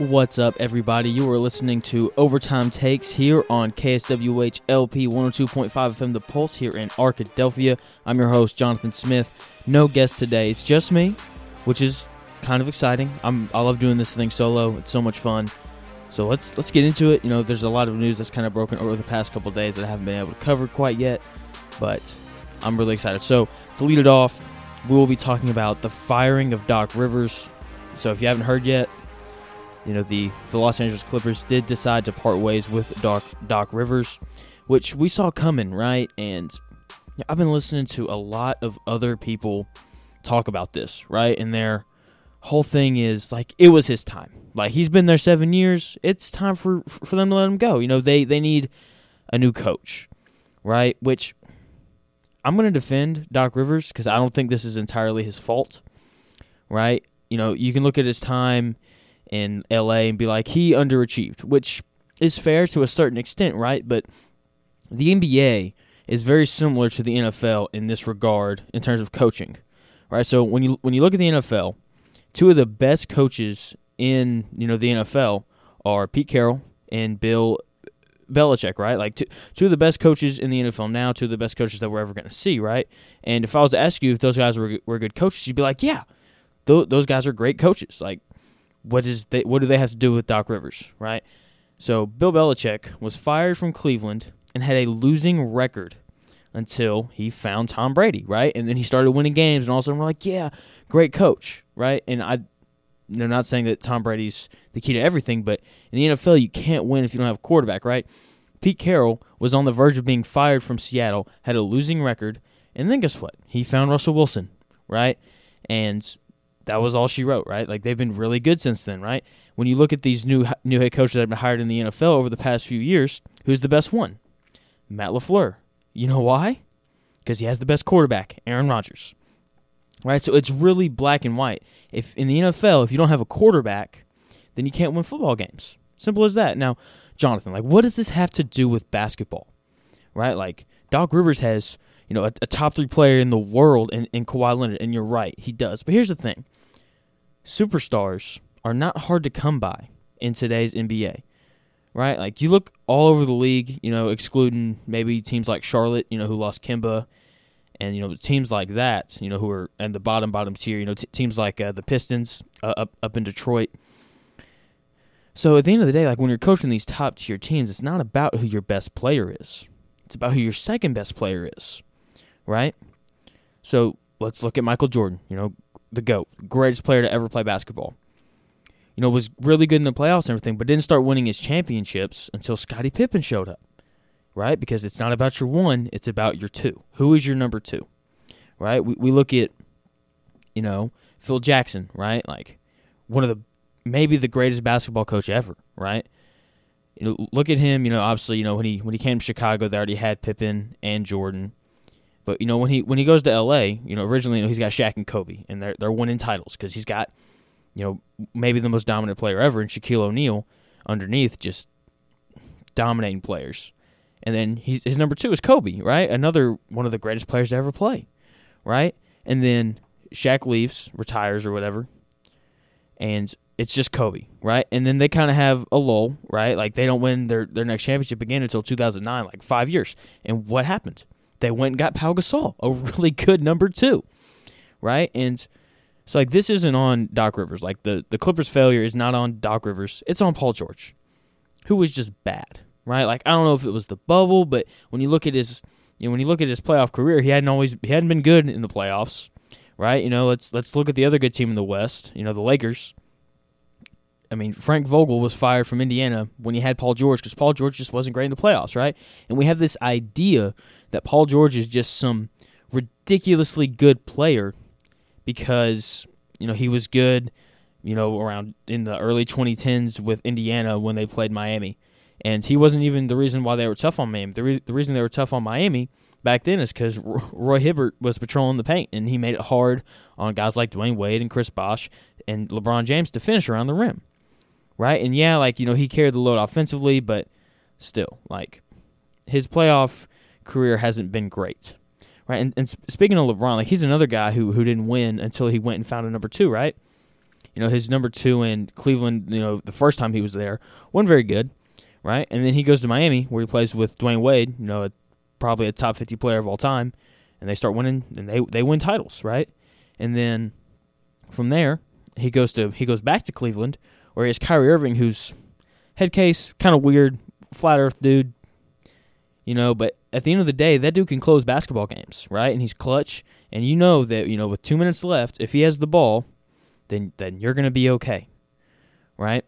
What's up, everybody? You are listening to Overtime Takes here on KSWH LP 102.5 FM The Pulse here in Arkadelphia. I'm your host, Jonathan Smith. No guest today. It's just me, which is kind of exciting. I'm I love doing this thing solo. It's so much fun. So let's let's get into it. You know, there's a lot of news that's kind of broken over the past couple days that I haven't been able to cover quite yet, but I'm really excited. So to lead it off, we will be talking about the firing of Doc Rivers. So if you haven't heard yet, you know the the Los Angeles Clippers did decide to part ways with Doc Doc Rivers, which we saw coming, right? And I've been listening to a lot of other people talk about this, right? And their whole thing is like it was his time. Like he's been there 7 years, it's time for for them to let him go. You know, they they need a new coach, right? Which I'm going to defend Doc Rivers cuz I don't think this is entirely his fault, right? You know, you can look at his time in LA and be like he underachieved, which is fair to a certain extent, right? But the NBA is very similar to the NFL in this regard in terms of coaching, right? So when you when you look at the NFL, two of the best coaches in you know the NFL are Pete Carroll and Bill Belichick, right? Like two, two of the best coaches in the NFL now, two of the best coaches that we're ever going to see, right? And if I was to ask you if those guys were were good coaches, you'd be like, yeah, th- those guys are great coaches. Like what is they what do they have to do with Doc Rivers, right? So Bill Belichick was fired from Cleveland and had a losing record until he found Tom Brady, right? And then he started winning games, and all of a sudden we're like, yeah, great coach, right? And I, they're not saying that Tom Brady's the key to everything, but in the NFL, you can't win if you don't have a quarterback, right? Pete Carroll was on the verge of being fired from Seattle, had a losing record, and then guess what? He found Russell Wilson, right? And that was all she wrote, right? Like they've been really good since then, right? When you look at these new new head coaches that have been hired in the NFL over the past few years, who's the best one? Matt LaFleur. You know why? Because he has the best quarterback, Aaron Rodgers. Right? So it's really black and white. If in the NFL, if you don't have a quarterback, then you can't win football games. Simple as that. Now, Jonathan, like what does this have to do with basketball? Right? Like Doc Rivers has, you know, a, a top three player in the world in, in Kawhi Leonard, and you're right, he does. But here's the thing superstars are not hard to come by in today's NBA. Right? Like you look all over the league, you know, excluding maybe teams like Charlotte, you know, who lost Kemba and you know teams like that, you know, who are in the bottom bottom tier, you know, t- teams like uh, the Pistons uh, up up in Detroit. So at the end of the day, like when you're coaching these top tier teams, it's not about who your best player is. It's about who your second best player is. Right? So let's look at Michael Jordan, you know, the GOAT, greatest player to ever play basketball. You know, was really good in the playoffs and everything, but didn't start winning his championships until Scottie Pippen showed up. Right? Because it's not about your one, it's about your two. Who is your number two? Right? We we look at, you know, Phil Jackson, right? Like one of the maybe the greatest basketball coach ever, right? You know, look at him, you know, obviously, you know, when he when he came to Chicago, they already had Pippen and Jordan. But you know when he when he goes to L.A., you know originally you know, he's got Shaq and Kobe, and they're they're winning titles because he's got you know maybe the most dominant player ever, and Shaquille O'Neal underneath just dominating players. And then he's, his number two is Kobe, right? Another one of the greatest players to ever play, right? And then Shaq leaves, retires or whatever, and it's just Kobe, right? And then they kind of have a lull, right? Like they don't win their, their next championship again until 2009, like five years. And what happened? They went and got Pau Gasol, a really good number two, right? And so like this isn't on Doc Rivers. Like the the Clippers' failure is not on Doc Rivers. It's on Paul George, who was just bad, right? Like I don't know if it was the bubble, but when you look at his you know when you look at his playoff career, he hadn't always he hadn't been good in the playoffs, right? You know, let's let's look at the other good team in the West. You know, the Lakers. I mean, Frank Vogel was fired from Indiana when he had Paul George because Paul George just wasn't great in the playoffs, right? And we have this idea that Paul George is just some ridiculously good player because you know he was good, you know, around in the early 2010s with Indiana when they played Miami, and he wasn't even the reason why they were tough on Miami. The, re- the reason they were tough on Miami back then is because Roy Hibbert was patrolling the paint, and he made it hard on guys like Dwyane Wade and Chris Bosh and LeBron James to finish around the rim, right? And yeah, like you know he carried the load offensively, but still, like his playoff career hasn't been great, right? And, and speaking of LeBron, like he's another guy who who didn't win until he went and found a number two, right? You know, his number two in Cleveland, you know, the first time he was there, wasn't very good, right? And then he goes to Miami where he plays with Dwyane Wade, you know, probably a top 50 player of all time, and they start winning and they they win titles, right? And then from there, he goes to he goes back to Cleveland he has Kyrie Irving who's head case, kind of weird, flat earth dude, you know, but at the end of the day, that dude can close basketball games, right? And he's clutch, and you know that, you know, with 2 minutes left, if he has the ball, then then you're to be okay. Right?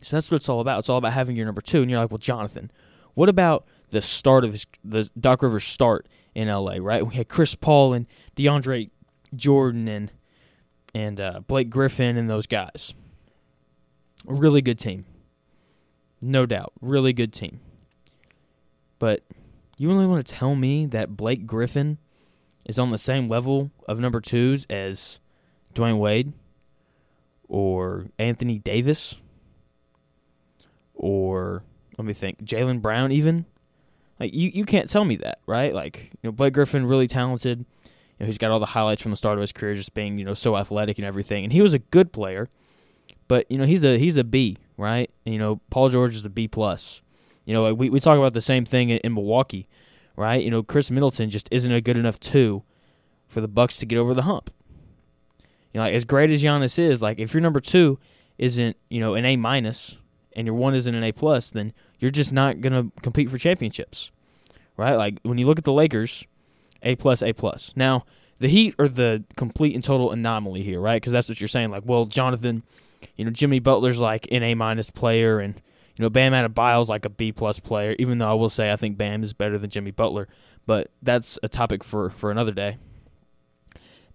So that's what it's all about. It's all about having your number 2 and you're like, "Well, Jonathan, what about the start of his the Doc Rivers start in LA, right? We had Chris Paul and DeAndre Jordan and and uh, Blake Griffin and those guys. A really good team. No doubt. Really good team. But you really want to tell me that Blake Griffin is on the same level of number twos as Dwyane Wade or Anthony Davis or let me think, Jaylen Brown even? Like you, you can't tell me that, right? Like you know, Blake Griffin really talented. You know, he's got all the highlights from the start of his career, just being you know so athletic and everything. And he was a good player, but you know he's a he's a B, right? And, you know Paul George is a B plus. You know, we we talk about the same thing in, in Milwaukee, right? You know Khris Middleton just isn't a good enough two for the Bucks to get over the hump. You know, like as great as Giannis is, like if your number two isn't you know an A minus and your one isn't an A plus, then you're just not gonna compete for championships, right? Like when you look at the Lakers, A plus, A plus. Now the Heat are the complete and total anomaly here, right? Because that's what you're saying. Like, well, Jonathan, you know, Jimmy Butler's like an A minus player, and you know, Bam Adebayo's like a B plus player. Even though I will say I think Bam is better than Jimmy Butler, but that's a topic for for another day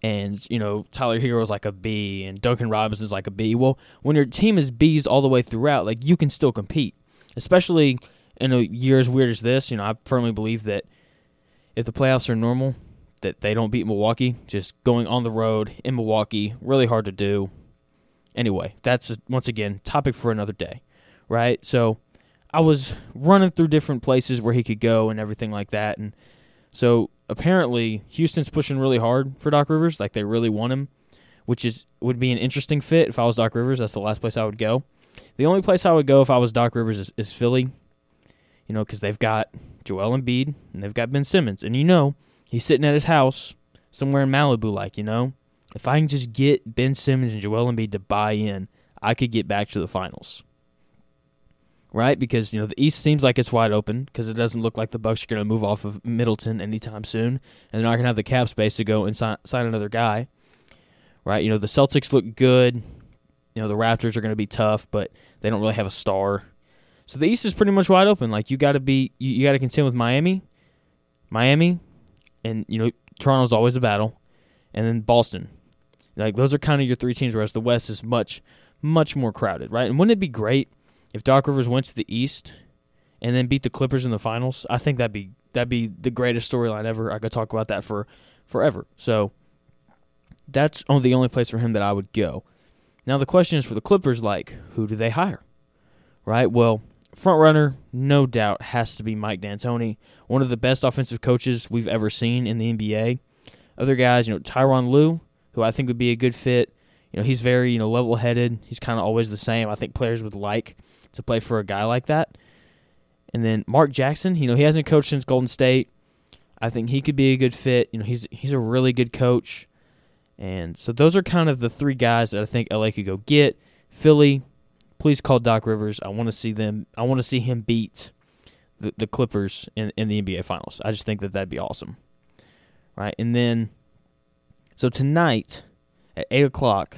and you know Tyler Herro's like a B and Duncan Robinson's like a B. Well, when your team is B's all the way throughout, like you can still compete, especially in a year as weird as this. You know, I firmly believe that if the playoffs are normal, that they don't beat Milwaukee. Just going on the road in Milwaukee, really hard to do. Anyway, that's a, once again topic for another day, right? So I was running through different places where he could go and everything like that, and so apparently Houston's pushing really hard for Doc Rivers, like they really want him, which is would be an interesting fit if I was Doc Rivers. That's the last place I would go. The only place I would go if I was Doc Rivers is, is Philly, you know, because they've got Joel Embiid and they've got Ben Simmons, and you know he's sitting at his house somewhere in Malibu, like you know. If I can just get Ben Simmons and Joel Embiid to buy in, I could get back to the finals right? Because you know the East seems like it's wide open because it doesn't look like the Bucks are going to move off of Middleton anytime soon, and they're not going to have the cap space to go and sign, sign another guy, right? You know the Celtics look good. You know the Raptors are going to be tough, but they don't really have a star. So the East is pretty much wide open. Like you got to be, you, you got to contend with Miami, Miami, and you know Toronto's always a battle, and then Boston. Like those are kind of your three teams, whereas the West is much, much more crowded, right? And wouldn't it be great if Doc Rivers went to the East and then beat the Clippers in the finals, I think that'd be that'd be the greatest storyline ever. I could talk about that for forever. So that's only the only place for him that I would go. Now the question is for the Clippers, like who do they hire? Right. Well, front runner, no doubt, has to be Mike D'Antoni, one of the best offensive coaches we've ever seen in the NBA. Other guys, you know, Tyronn Lue, who I think would be a good fit. You know, he's very you know level headed. He's kind of always the same. I think players would like to play for a guy like that. And then Mark Jackson, you know, he hasn't coached since Golden State. I think he could be a good fit. You know, he's he's a really good coach. And so those are kind of the three guys that I think LA could go get. Philly, please call Doc Rivers. I want to see them. I want to see him beat the, the Clippers in, in the NBA Finals. I just think that that'd be awesome. Right, and then so tonight at eight o'clock,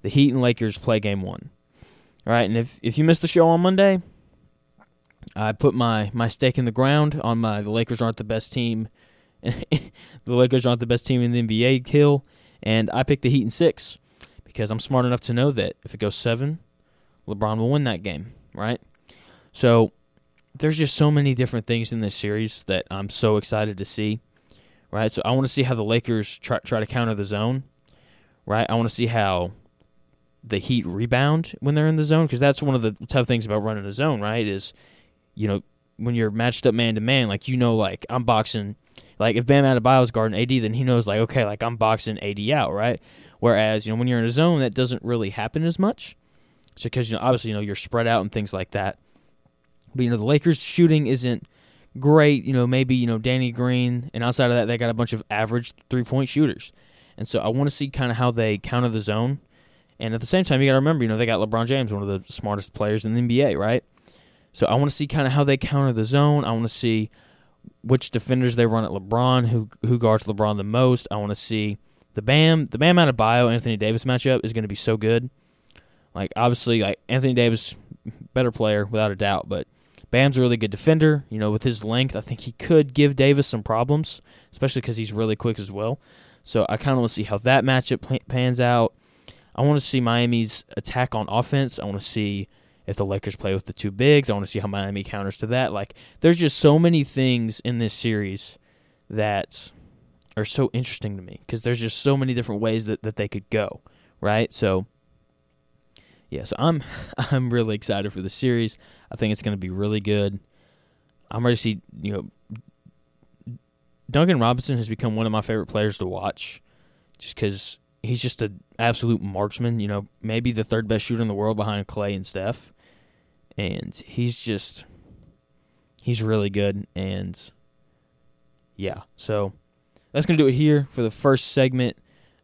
the Heat and Lakers play Game One. All right, and if if you missed the show on Monday, I put my my stake in the ground on my the Lakers aren't the best team. the Lakers aren't the best team in the NBA kill, and I picked the Heat in six because I'm smart enough to know that if it goes seven, LeBron will win that game, right? So there's just so many different things in this series that I'm so excited to see, right? So I want to see how the Lakers try try to counter the zone, right? I want to see how the Heat rebound when they're in the zone because that's one of the tough things about running a zone, right? Is you know when you're matched up man to man, like you know, like I'm boxing. Like if Bam Adebayo's guarding AD, then he knows like okay, like I'm boxing AD out, right? Whereas you know when you're in a zone, that doesn't really happen as much. So because you know obviously you know you're spread out and things like that. But you know the Lakers shooting isn't great. You know maybe you know Danny Green, and outside of that they got a bunch of average three point shooters. And so I want to see kind of how they counter the zone. And at the same time, you got to remember, you know, they got LeBron James, one of the smartest players in the NBA, right? So I want to see kind of how they counter the zone. I want to see which defenders they run at LeBron, who who guards LeBron the most. I want to see the Bam, the Bam Adebayo Anthony Davis matchup is going to be so good. Like obviously, like Anthony Davis, better player without a doubt, but Bam's a really good defender. You know, with his length, I think he could give Davis some problems, especially because he's really quick as well. So I kind of want to see how that matchup pans out. I want to see Miami's attack on offense. I want to see if the Lakers play with the two bigs. I want to see how Miami counters to that. Like, there's just so many things in this series that are so interesting to me because there's just so many different ways that, that they could go, right? So, yeah, so I'm I'm really excited for the series. I think it's going to be really good. I'm ready to see, you know, Duncan Robinson has become one of my favorite players to watch just because he's just an absolute marksman. You know, maybe the third best shooter in the world behind Clay and Steph. And he's just, he's really good. And yeah, so that's going to do it here for the first segment.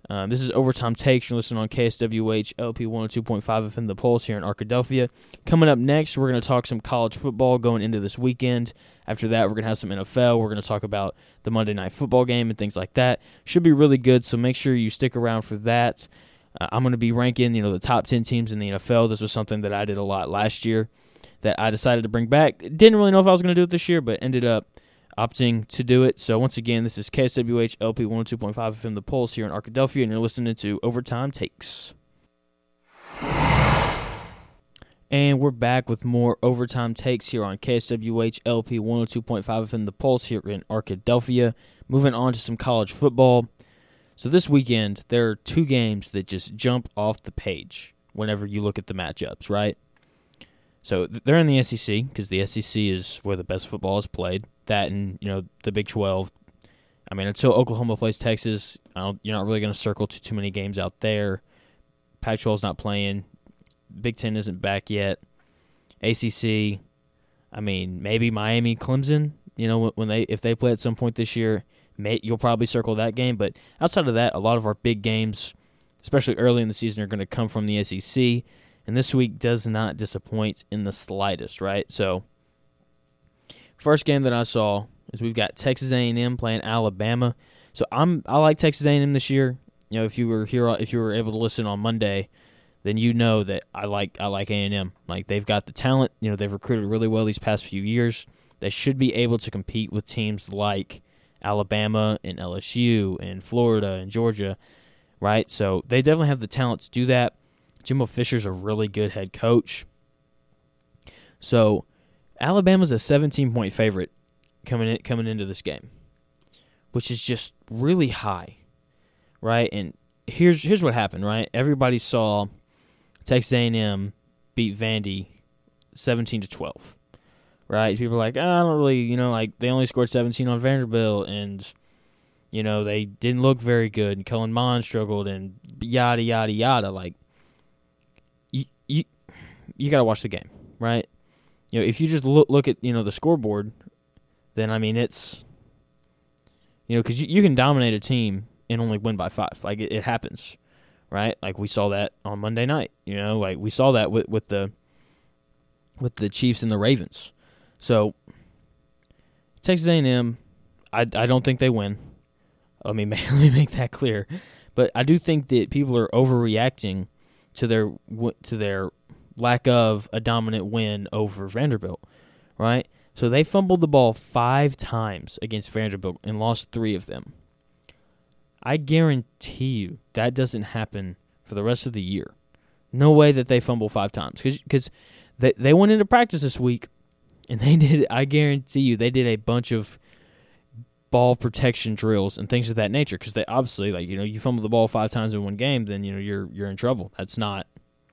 Um, this is Overtime Takes. You're listening on KSWH LP 102.5 FM The Pulse here in Arkadelphia. Coming up next, we're going to talk some college football going into this weekend. After that, we're going to have some NFL. We're going to talk about the Monday Night Football game and things like that. Should be really good, so make sure you stick around for that. Uh, I'm going to be ranking, you know, the top 10 teams in the NFL. This was something that I did a lot last year that I decided to bring back. Didn't really know if I was going to do it this year, but ended up opting to do it. So once again, this is KSWH LP 102.5 FM The Pulse here in Arkadelphia, and you're listening to Overtime Takes. And we're back with more Overtime Takes here on KSWH LP 102.5 FM The Pulse here in Arkadelphia. Moving on to some college football. So this weekend, there are two games that just jump off the page whenever you look at the matchups, right? So they're in the SEC because the SEC is where the best football is played. That and you know the Big Twelve. I mean, until Oklahoma plays Texas, you're not really going to circle to too many games out there. Pac-12 is not playing. Big Ten isn't back yet. ACC. I mean, maybe Miami, Clemson. You know, when they if they play at some point this year, may, you'll probably circle that game. But outside of that, a lot of our big games, especially early in the season, are going to come from the SEC and this week does not disappoint in the slightest, right? So, first game that I saw is we've got Texas A&M playing Alabama. So I'm I like Texas A&M this year. You know, if you were here, if you were able to listen on Monday, then you know that I like I like A&M. Like they've got the talent. You know, they've recruited really well these past few years. They should be able to compete with teams like Alabama and LSU and Florida and Georgia, right? So they definitely have the talent to do that. Jimbo Fisher's a really good head coach. So Alabama's a 17 point favorite coming in, coming into this game, which is just really high, right? And here's here's what happened, right? Everybody saw Texas A&M beat Vandy 17 to 12, right? People are like, oh, I don't really, you know, like they only scored 17 on Vanderbilt, and you know they didn't look very good, and Kellen Mond struggled, and yada yada yada. Like you got to watch the game, right? You know, if you just look look at you know the scoreboard, then I mean it's you know because you, you can dominate a team and only win by five. Like it, it happens, right? Like we saw that on Monday night. You know, like we saw that with with the with the Chiefs and the Ravens. So Texas A&M, I I don't think they win. Let me let me make that clear. But I do think that people are overreacting to their to their lack of a dominant win over Vanderbilt, right? So they fumbled the ball five times against Vanderbilt and lost three of them. I guarantee you that doesn't happen for the rest of the year. No way that they fumble five times because they they went into practice this week and they did. I guarantee you they did a bunch of ball protection drills and things of that nature because they obviously like you know you fumble the ball five times in one game then you know you're you're in trouble that's not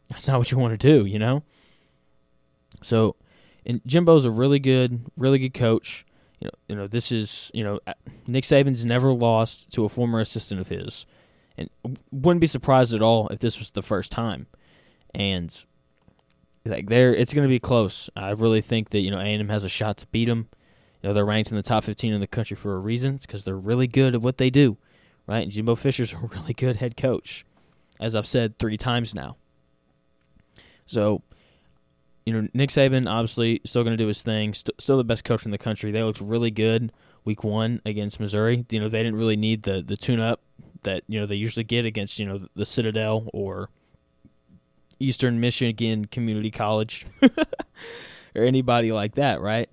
that's not what you want to do you know so and Jimbo's a really good really good coach you know you know this is you know Nick Saban's never lost to a former assistant of his and wouldn't be surprised at all if this was the first time. And like there, it's going to be close. I really think that you know A&M has a shot to beat them. You know they're ranked in the top 15 in the country for a reason. It's because they're really good at what they do, right? And Jimbo Fisher's a really good head coach, as I've said three times now. So, you know, Nick Saban obviously still going to do his thing. St- still the best coach in the country. They looked really good week one against Missouri. You know, they didn't really need the the tune up that you know they usually get against you know the Citadel or Eastern Michigan Community College or anybody like that, right?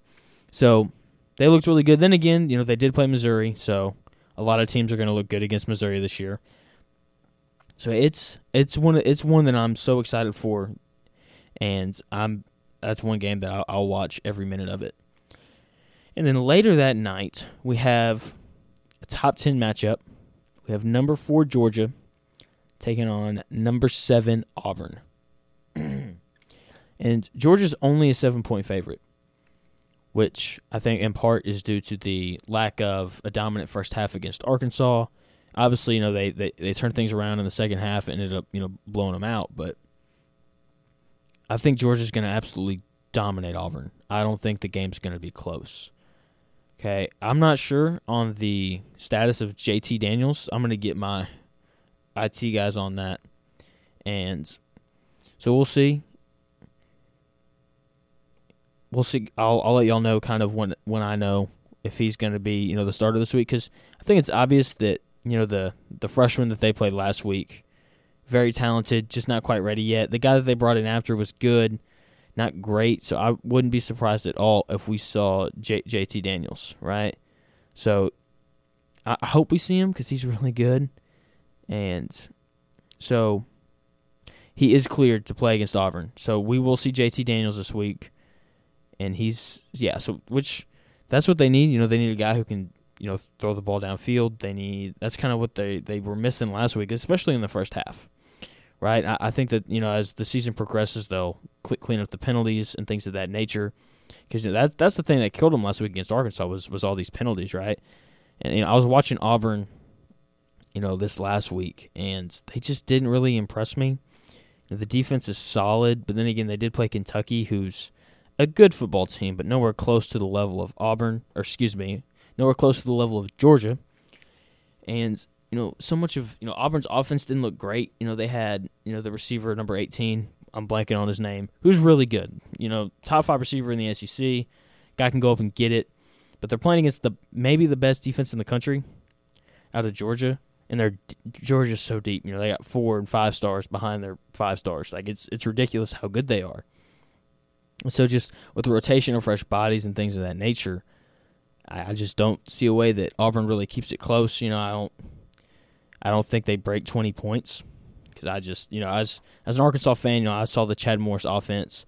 So they looked really good. Then again, you know they did play Missouri, so a lot of teams are going to look good against Missouri this year. So it's it's one it's one that I'm so excited for, and I'm that's one game that I'll, I'll watch every minute of it. And then later that night, we have a top 10 matchup. We have number four Georgia taking on number seven Auburn. and Georgia's only a seven point favorite, which I think in part is due to the lack of a dominant first half against Arkansas. Obviously, you know, they, they, they turned things around in the second half and ended up, you know, blowing them out, but I think Georgia's going to absolutely dominate Auburn. I don't think the game's going to be close. Okay, I'm not sure on the status of JT Daniels. I'm going to get my IT guys on that. And so we'll see. We'll see. I'll I'll let y'all know kind of when when I know if he's going to be you know the starter this week because I think it's obvious that you know the the freshman that they played last week, very talented, just not quite ready yet. The guy that they brought in after was good not great. So I wouldn't be surprised at all if we saw J- JT Daniels, right? So I, I hope we see him because he's really good. And so he is cleared to play against Auburn. So we will see JT Daniels this week. And he's, yeah, so which that's what they need. You know, they need a guy who can, you know, throw the ball downfield. They need, that's kind of what they, they were missing last week, especially in the first half right? I, I, think that you know as the season progresses, they'll clean up the penalties and things of that nature. Because you know, that's that's the thing that killed them last week against Arkansas was was all these penalties, right? And you know, I was watching Auburn, you know, this last week, and they just didn't really impress me. The defense is solid, but then again, they did play Kentucky, who's a good football team, but nowhere close to the level of Auburn, or excuse me, nowhere close to the level of Georgia. And you know, so much of you know Auburn's offense didn't look great. You know, they had you know the receiver number eighteen. I'm blanking on his name. Who's really good. You know, top five receiver in the SEC. Guy can go up and get it. But they're playing against the maybe the best defense in the country, out of Georgia, and they're Georgia's so deep. You know, they got four and five stars behind their five stars. Like it's it's ridiculous how good they are. So just with the rotation of fresh bodies and things of that nature, I, I just don't see a way that Auburn really keeps it close. You know, I don't I don't think they break 20 points because I just, you know, as as an Arkansas fan, you know, I saw the Chad Morris offense,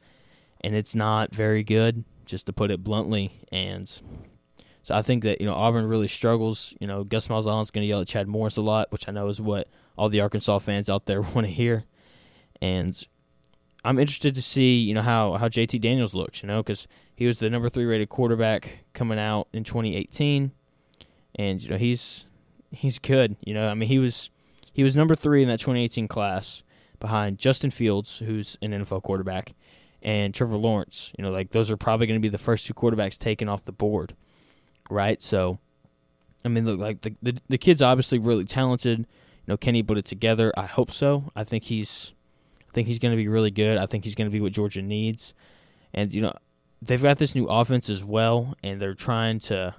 and it's not very good, just to put it bluntly. And so I think that you know Auburn really struggles. You know, Gus Malzahn's going to yell at Chad Morris a lot, which I know is what all the Arkansas fans out there want to hear. And I'm interested to see, you know, how how JT Daniels looks. You know, because he was the number three rated quarterback coming out in 2018, and you know he's he's good. You know, I mean, he was he was number three in that 2018 class behind Justin Fields, who's an NFL quarterback, and Trevor Lawrence. You know, like those are probably going to be the first two quarterbacks taken off the board, right? So, I mean, look, like the, the the kid's obviously really talented. You know, can he put it together? I hope so. I think he's, I think he's going to be really good. I think he's going to be what Georgia needs, and you know, they've got this new offense as well, and they're trying to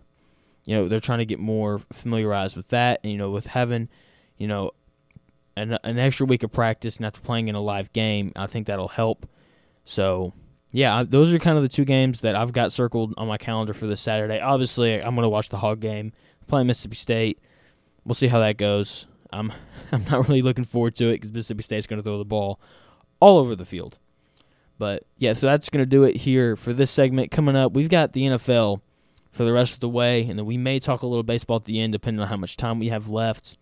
you know they're trying to get more familiarized with that and you know with having you know an, an extra week of practice and after playing in a live game i think that'll help. So yeah those are kind of the two games that i've got circled on my calendar for this saturday. Obviously i'm going to watch the hog game playing mississippi state. We'll see how that goes. I'm i'm not really looking forward to it because mississippi state's going to throw the ball all over the field. But yeah so that's going to do it here for this segment. Coming up we've got the nfl for the rest of the way, and then we may talk a little baseball at the end, depending on how much time we have left.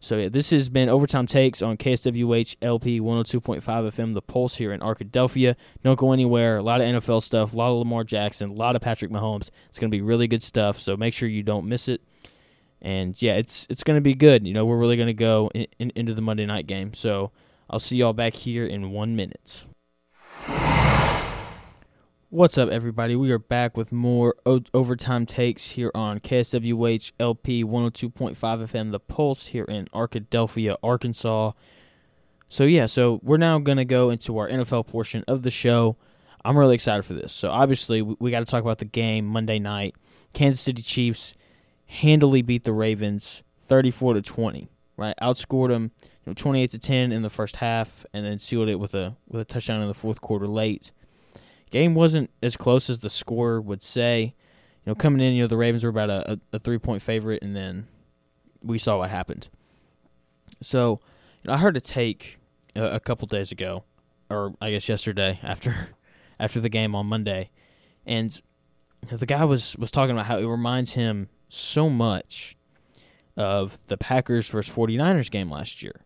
So yeah, this has been Overtime Takes on KSWH LP 102.5 FM, The Pulse here in Arkadelphia. Don't go anywhere. A lot of NFL stuff, a lot of Lamar Jackson, a lot of Patrick Mahomes. It's going to be really good stuff, so make sure you don't miss it. And yeah, it's it's going to be good. You know, we're really going to go in, in, into the Monday night game. So I'll see y'all back here in one minute. What's up, everybody? We are back with more o- overtime takes here on KSWH LP 102.5 FM, The Pulse, here in Arkadelphia, Arkansas. So, yeah, so we're now going to go into our NFL portion of the show. I'm really excited for this. So, obviously, we, we got to talk about the game Monday night. Kansas City Chiefs handily beat the Ravens 34 to 20, right? Outscored them you know, 28 to 10 in the first half and then sealed it with a with a touchdown in the fourth quarter late. Game wasn't as close as the score would say. You know, coming in, you know, the Ravens were about a, a, three point favorite, and then we saw what happened. So, you know, I heard a take a, a couple days ago, or I guess yesterday after after the game on Monday, and the guy was was talking about how it reminds him so much of the Packers versus 49ers game last year.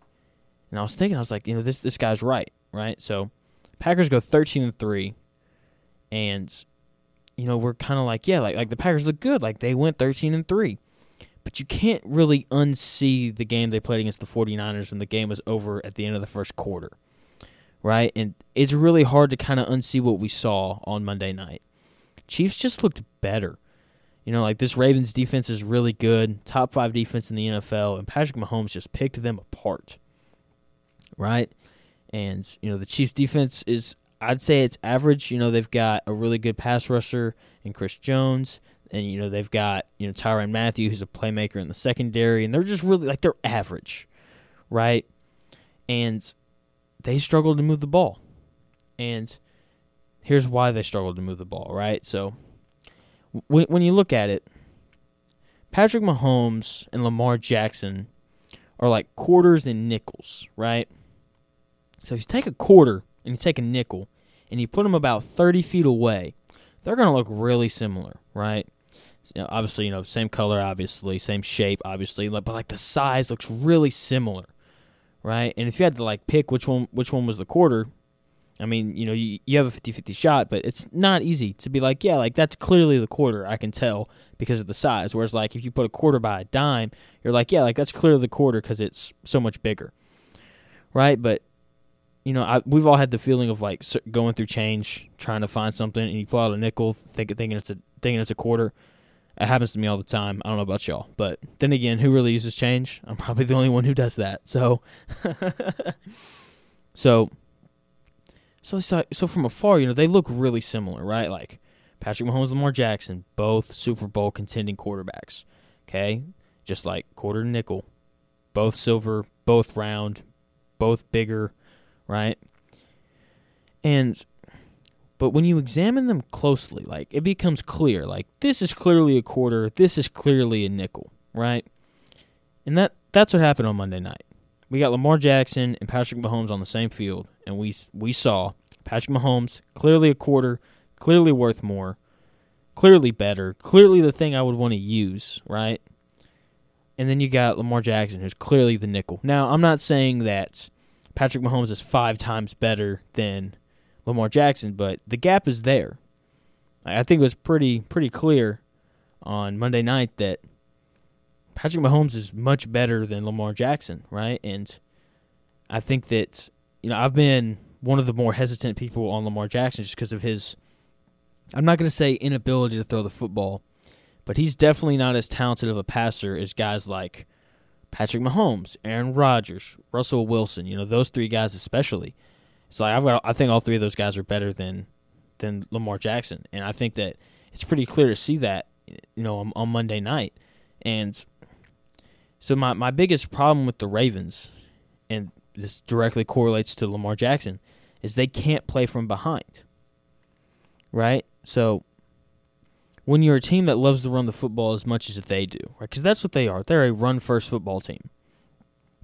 And I was thinking, I was like, you know, this this guy's right, right? So, Packers go 13 and 3 and you know we're kind of like yeah like like the Packers look good. Like they went 13 and 3 but you can't really unsee the game they played against the 49ers when the game was over at the end of the first quarter right? And it's really hard to kind of unsee what we saw on Monday night. Chiefs just looked better. You know like this Ravens defense is really good top 5 defense in the NFL and Patrick Mahomes just picked them apart right? And you know the Chiefs defense is I'd say it's average. You know, they've got a really good pass rusher in Chris Jones, and you know they've got you know Tyrann Mathieu, who's a playmaker in the secondary, and they're just really like they're average, right? And they struggled to move the ball, and here's why they struggled to move the ball, right? So when when you look at it, Patrick Mahomes and Lamar Jackson are like quarters and nickels, right? So if you take a quarter and you take a nickel and you put them about 30 feet away, they're going to look really similar, right? You know, obviously, you know, same color, obviously, same shape, obviously, but like the size looks really similar, right? And if you had to like pick which one which one was the quarter, I mean, you know, you, you have a 50-50 shot, but it's not easy to be like, yeah, like that's clearly the quarter, I can tell because of the size. Whereas like if you put a quarter by a dime, you're like, yeah, like that's clearly the quarter because it's so much bigger, right? But you know, I, we've all had the feeling of like going through change, trying to find something, and you pull out a nickel, think, thinking it's a thinking it's a quarter. It happens to me all the time. I don't know about y'all, but then again, who really uses change? I'm probably the only one who does that. So, so, so so from afar, you know, they look really similar, right? Like Patrick Mahomes, Lamar Jackson, both Super Bowl contending quarterbacks. Okay, just like quarter nickel, both silver, both round, both bigger right? And but when you examine them closely, like it becomes clear, like this is clearly a quarter, this is clearly a nickel, right? And that that's what happened on Monday night. We got Lamar Jackson and Patrick Mahomes on the same field, and we we saw Patrick Mahomes clearly a quarter, clearly worth more, clearly better, clearly the thing I would want to use, right? And then you got Lamar Jackson, who's clearly the nickel. Now, I'm not saying that Patrick Mahomes is five times better than Lamar Jackson, but the gap is there. I think it was pretty pretty clear on Monday night that Patrick Mahomes is much better than Lamar Jackson, right? And I think that you know I've been one of the more hesitant people on Lamar Jackson just because of his I'm not going to say inability to throw the football, but he's definitely not as talented of a passer as guys like Patrick Mahomes, Aaron Rodgers, Russell Wilson. You know those three guys especially. So I've got. I think all three of those guys are better than than Lamar Jackson, and I think that it's pretty clear to see that. You know, on, on Monday night, and so my my biggest problem with the Ravens, and this directly correlates to Lamar Jackson, is they can't play from behind. Right, so when you're a team that loves to run the football as much as they do, right? Because that's what they are. They're a run first football team.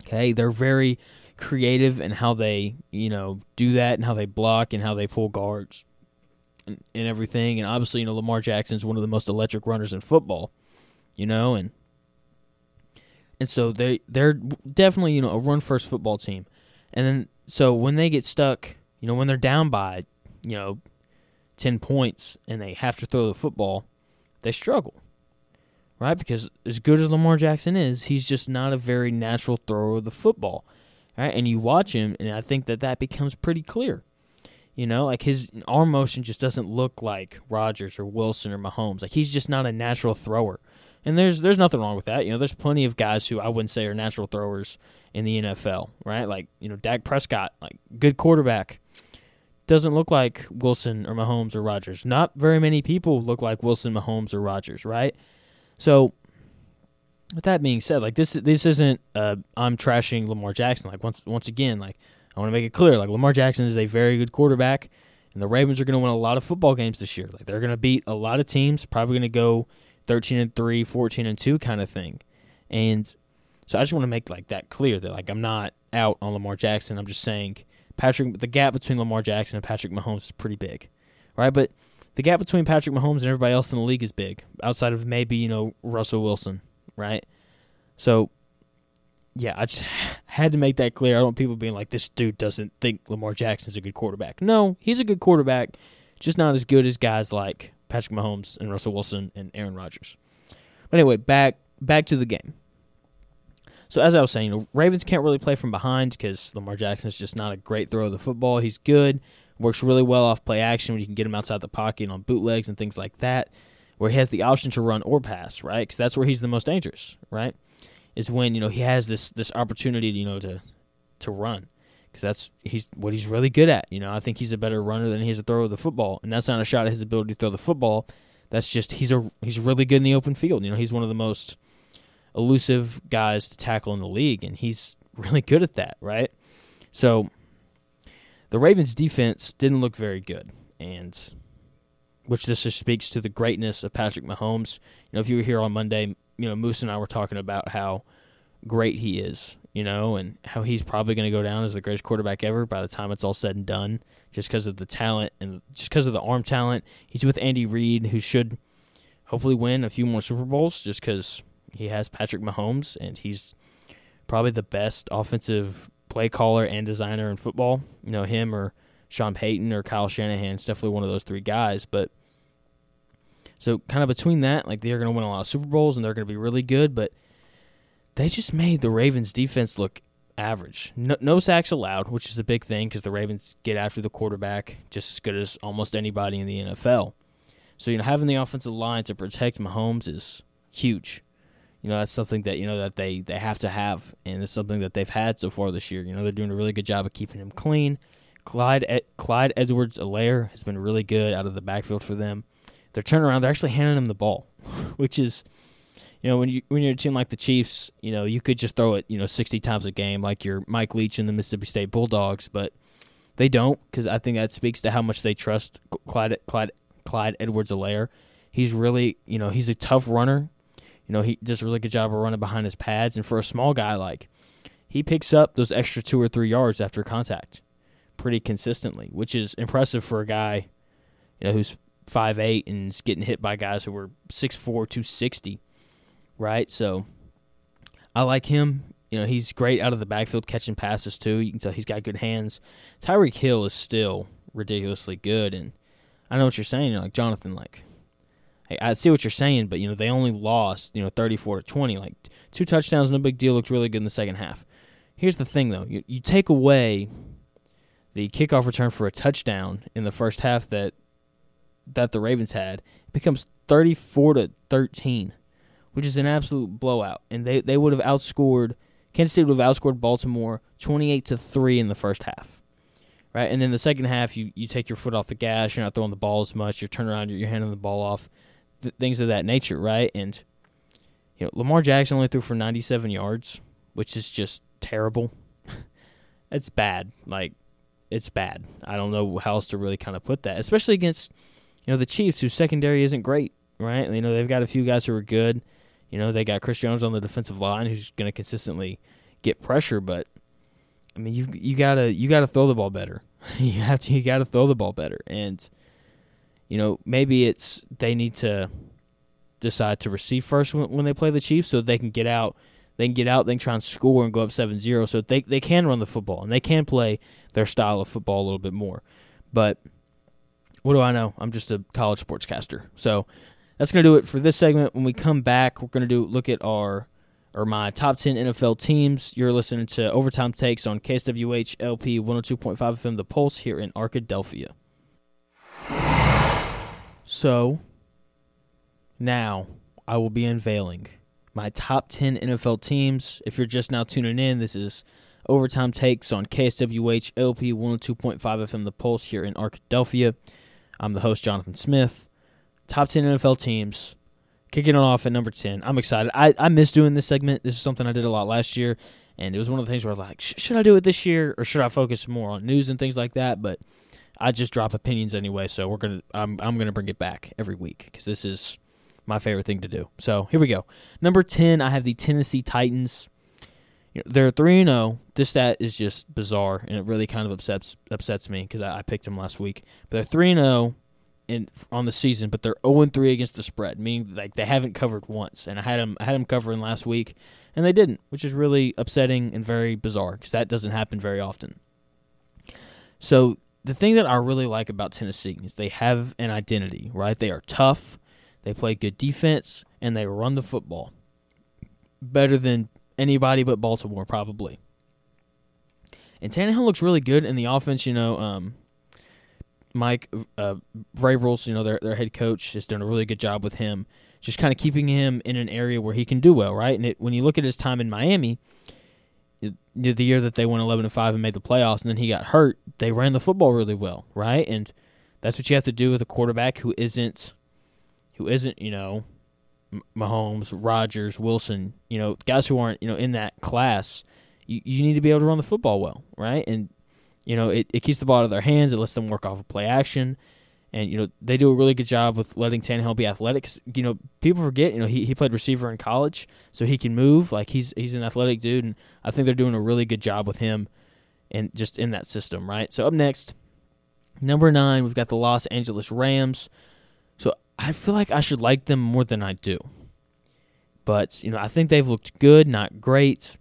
Okay, they're very creative in how they, you know, do that and how they block and how they pull guards and, and everything. And obviously, you know, Lamar Jackson is one of the most electric runners in football. You know, and and so they they're definitely you know a run first football team. And then so when they get stuck, you know, when they're down by, you know, 10 points and they have to throw the football, they struggle, right? Because as good as Lamar Jackson is, he's just not a very natural thrower of the football, right? And you watch him, and I think that that becomes pretty clear. You know, like his arm motion just doesn't look like Rodgers or Wilson or Mahomes. Like he's just not a natural thrower. And there's there's nothing wrong with that. You know, there's plenty of guys who I wouldn't say are natural throwers in the NFL, right? Like, you know, Dak Prescott, like good quarterback. Doesn't look like Wilson or Mahomes or Rodgers. Not very many people look like Wilson, Mahomes, or Rodgers, right? So with that being said, like this this isn't uh, I'm trashing Lamar Jackson. Like once once again, like I want to make it clear, like Lamar Jackson is a very good quarterback, and the Ravens are going to win a lot of football games this year. Like they're going to beat a lot of teams, probably going to go 13 and 3, 14 and 2 kind of thing. And so I just want to make like that clear that like I'm not out on Lamar Jackson. I'm just saying Patrick the gap between Lamar Jackson and Patrick Mahomes is pretty big. Right? But the gap between Patrick Mahomes and everybody else in the league is big, outside of maybe, you know, Russell Wilson, right? So yeah, I just had to make that clear. I don't want people being like, this dude doesn't think Lamar Jackson's a good quarterback. No, he's a good quarterback, just not as good as guys like Patrick Mahomes and Russell Wilson and Aaron Rodgers. But anyway, back back to the game. So as I was saying, Ravens can't really play from behind because Lamar Jackson is just not a great throw of the football. He's good, works really well off play action when you can get him outside the pocket on bootlegs and things like that, where he has the option to run or pass, right? Because that's where he's the most dangerous, right? Is when you know he has this this opportunity, you know, to to run because that's he's what he's really good at. You know, I think he's a better runner than he is a thrower of the football, and that's not a shot at his ability to throw the football. That's just he's a he's really good in the open field. You know, he's one of the most elusive guys to tackle in the league, and he's really good at that, right? So the Ravens' defense didn't look very good, and which this just speaks to the greatness of Patrick Mahomes. You know, if you were here on Monday, you know Moose and I were talking about how great he is you know, and how he's probably going to go down as the greatest quarterback ever by the time it's all said and done, just because of the talent and just because of the arm talent. He's with Andy Reid, who should hopefully win a few more Super Bowls, just because he has Patrick Mahomes, and he's probably the best offensive play caller and designer in football. You know, him or Sean Payton or Kyle Shanahan. It's definitely one of those three guys, but. So kind of between that, like they're going to win a lot of Super Bowls and they're going to be really good, but they just made the Ravens defense look average. No, no sacks allowed, which is a big thing because the Ravens get after the quarterback just as good as almost anybody in the NFL. So you know having the offensive line to protect Mahomes is huge. You know that's something that you know that they they have to have, and it's something that they've had so far this year. You know they're doing a really good job of keeping him clean. Clyde Clyde Edwards-Helaire has been really good out of the backfield for them. They're turning around. They're actually handing him the ball, which is you know, when you when you're a team like the Chiefs, you know, you could just throw it, you know, 60 times a game like your Mike Leach and the Mississippi State Bulldogs, but they don't because I think that speaks to how much they trust Clyde Clyde Clyde Edwards-Helaire. He's really, you know, he's a tough runner. You know, he does a really good job of running behind his pads, and for a small guy like, he picks up those extra two or three yards after contact pretty consistently, which is impressive for a guy, you know, who's five eight and is getting hit by guys who are 6'4", 260 right? So I like him. You know, he's great out of the backfield catching passes too. You can tell he's got good hands. Tyreek Hill is still ridiculously good, and I know what you're saying. You're like Jonathan, like I see what you're saying, but you know they only lost you know 34 to 20. Like two touchdowns, no big deal. Looks really good in the second half. Here's the thing though, you, you take away the kickoff return for a touchdown in the first half that that the Ravens had, it becomes 34 to 13 which is an absolute blowout. And they, they would have outscored Kansas State would have outscored Baltimore 28 to 3 in the first half. Right? And then the second half you, you take your foot off the gas, you're not throwing the ball as much, you're turning around, you're handing the ball off, th- things of that nature, right? And you know, Lamar Jackson only threw for 97 yards, which is just terrible. it's bad. Like it's bad. I don't know how else to really kind of put that, especially against you know the Chiefs, whose secondary isn't great, right? You know they've got a few guys who are good, you know, they got Chris Jones on the defensive line who's going to consistently get pressure, but I mean, you you gotta you gotta throw the ball better. you have to you gotta throw the ball better, and you know maybe it's they need to decide to receive first when, when they play the Chiefs, so they can get out. They can get out, they can try and score and go up 7-0 so they they can run the football and they can play their style of football a little bit more. But what do I know? I'm just a college sportscaster. So that's going to do it for this segment. When we come back, we're going to do look at our or my top 10 NFL teams. You're listening to Overtime Takes on KSWH LP 102.5 FM The Pulse here in Arkadelphia. So, now I will be unveiling my top 10 NFL teams. If you're just now tuning in, this is Overtime Takes on KSWH LP 102.5 FM The Pulse here in Arkadelphia. I'm the host, Jonathan Smith. Top 10 NFL teams. Kicking it off at number 10. I'm excited. I, I miss doing this segment. This is something I did a lot last year. And it was one of the things where I was like, should I do it this year or should I focus more on news and things like that? But I just drop opinions anyway, so we're gonna I'm I'm gonna bring it back every week because this is my favorite thing to do. So here we go. Number ten, I have the Tennessee Titans. They're three and zero. Oh. This stat is just bizarre, and it really kind of upsets upsets me because I, I, picked them last week. But they're three and zero oh in on the season, but they're zero and three against the spread, meaning like they haven't covered once. And I had them I had them covering last week, and they didn't, which is really upsetting and very bizarre because that doesn't happen very often. So the thing that I really like about Tennessee is they have an identity, right? They are tough, they play good defense, and they run the football better than anybody but Baltimore, probably. And Tannehill looks really good in the offense. You know, um, Mike uh, Vrabel's, you know, their their head coach, has done a really good job with him, just kind of keeping him in an area where he can do well, right? And it, when you look at his time in Miami, the year that they went 11 and 5 and made the playoffs and then he got hurt, they ran the football really well, right? And that's what you have to do with a quarterback who isn't who isn't, you know, Mahomes, Rodgers, Wilson, you know, guys who aren't, you know, in that class. You, you need to be able to run the football well, right? And you know, it, it keeps the ball out of their hands, it lets them work off of play action. And you know they do a really good job with letting Tannehill be athletic. You know people forget. You know he, he played receiver in college, so he can move. Like he's he's an athletic dude, and I think they're doing a really good job with him, and just in that system, right? So up next, number nine, we've got the Los Angeles Rams. So I feel like I should like them more than I do, but you know I think they've looked good, not great,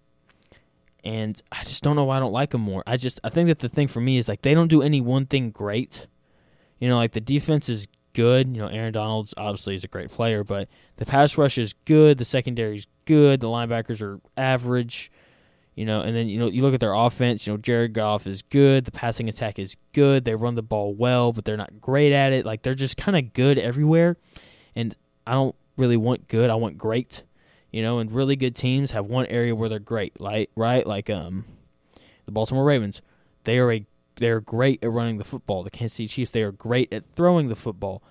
and I just don't know why I don't like them more. I just I think that the thing for me is like they don't do any one thing great you know, like the defense is good. You know, Aaron Donald's obviously is a great player, but the pass rush is good. The secondary is good. The linebackers are average. You know, and then you know you look at their offense. You know, Jared Goff is good. The passing attack is good. They run the ball well, but they're not great at it. Like they're just kind of good everywhere. And I don't really want good. I want great. You know, and really good teams have one area where they're great. Like right, like um, the Baltimore Ravens. They are a they're great at running the football. The Kansas City Chiefs, they are great at throwing the football.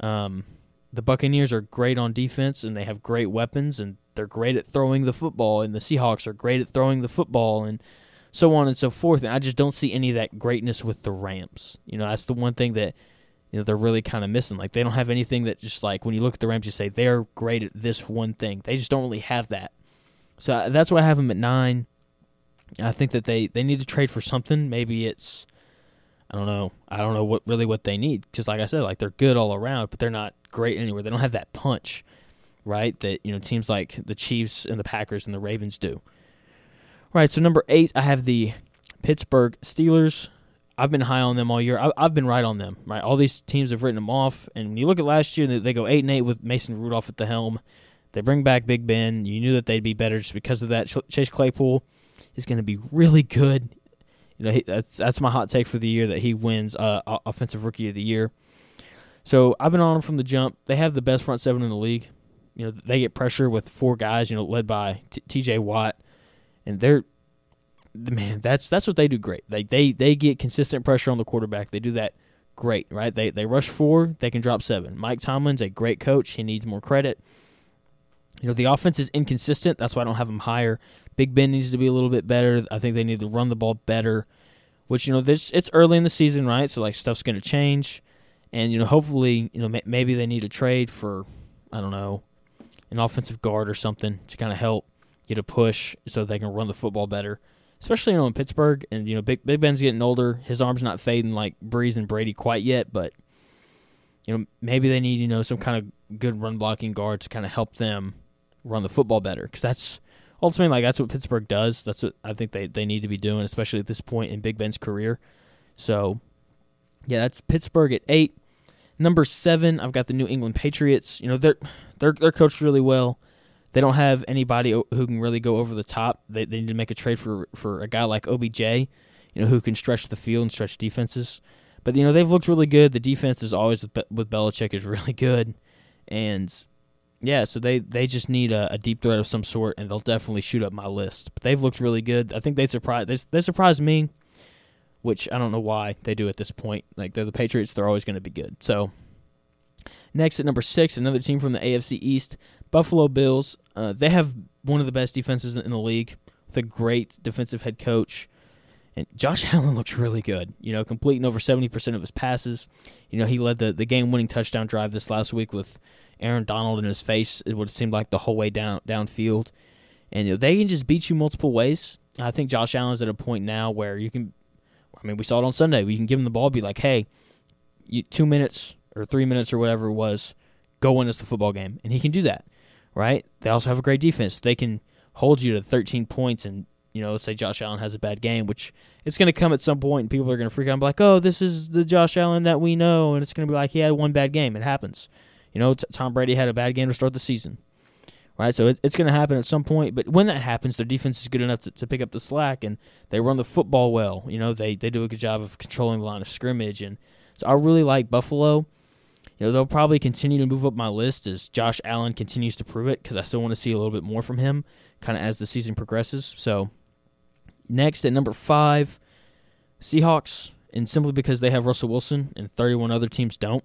Um, the Buccaneers are great on defense and they have great weapons and they're great at throwing the football. And the Seahawks are great at throwing the football and so on and so forth. And I just don't see any of that greatness with the Rams. You know, that's the one thing that you know they're really kind of missing. Like they don't have anything that just like when you look at the Rams, you say they're great at this one thing. They just don't really have that. So uh, that's why I have them at nine. I think that they, they need to trade for something. Maybe it's I don't know. I don't know what really what they need because, like I said, like they're good all around, but they're not great anywhere. They don't have that punch, right? That you know teams like the Chiefs and the Packers and the Ravens do. Right. So number eight, I have the Pittsburgh Steelers. I've been high on them all year. I've been right on them. Right. All these teams have written them off, and when you look at last year, they go eight and eight with Mason Rudolph at the helm. They bring back Big Ben. You knew that they'd be better just because of that. Chase Claypool is going to be really good you know, he, that's that's my hot take for the year that he wins uh, offensive rookie of the year. So I've been on him from the jump. They have the best front seven in the league. You know, they get pressure with four guys. You know, led by T.J. Watt, and they're the man. That's that's what they do great. They they they get consistent pressure on the quarterback. They do that great, right? They they rush four, they can drop seven. Mike Tomlin's a great coach. He needs more credit. You know, the offense is inconsistent. That's why I don't have him higher. Big Ben needs to be a little bit better. I think they need to run the ball better. Which you know, this it's early in the season, right? So like stuff's going to change, and you know, hopefully, you know, maybe they need a trade for I don't know, an offensive guard or something to kind of help get a push so they can run the football better. Especially you know in Pittsburgh, and you know, Big Big Ben's getting older. His arm's not fading like Brees and Brady quite yet, but you know, maybe they need you know some kind of good run blocking guard to kind of help them run the football better because that's ultimately like that's what Pittsburgh does. That's what I think they, they need to be doing, especially at this point in Big Ben's career. So yeah, that's Pittsburgh at eight. Number seven, I've got the New England Patriots. You know, they're they're they're coached really well. They don't have anybody who can really go over the top. They they need to make a trade for for a guy like OBJ, you know, who can stretch the field and stretch defenses. But you know they've looked really good. The defense is always with, with Belichick is really good, and yeah, so they they just need a, a, deep threat of some sort, and they'll definitely shoot up my list. But they've looked really good. I think they surprised they, they surprised me, which I don't know why they do at this point. Like they're the Patriots, they're always going to be good. So next at number six, another team from the AFC East, Buffalo Bills. Uh, they have one of the best defenses in the league with a great defensive head coach. And Josh Allen looks really good. You know, completing over 70% of his passes. You know, he led the, the game winning touchdown drive this last week with Aaron Donald in his face. It would seem like the whole way down downfield. And you know, they can just beat you multiple ways. I think Josh Allen's at a point now where you can I mean, we saw it on Sunday. We can give him the ball, be like, hey, you, two minutes or three minutes or whatever it was, go win us the football game. And he can do that, right? They also have a great defense. They can hold you to 13 points and you know, let's say Josh Allen has a bad game, which it's going to come at some point, and people are going to freak out and be like, "Oh, this is the Josh Allen that we know," and it's going to be like he had one bad game. It happens. You know, t- Tom Brady had a bad game to start the season, right? So it, it's going to happen at some point. But when that happens, their defense is good enough to, to pick up the slack, and they run the football well. You know, they they do a good job of controlling the line of scrimmage, and so I really like Buffalo. You know, they'll probably continue to move up my list as Josh Allen continues to prove it because I still want to see a little bit more from him, kind of as the season progresses. So Next at number five, Seahawks, and simply because they have Russell Wilson and 31 other teams don't.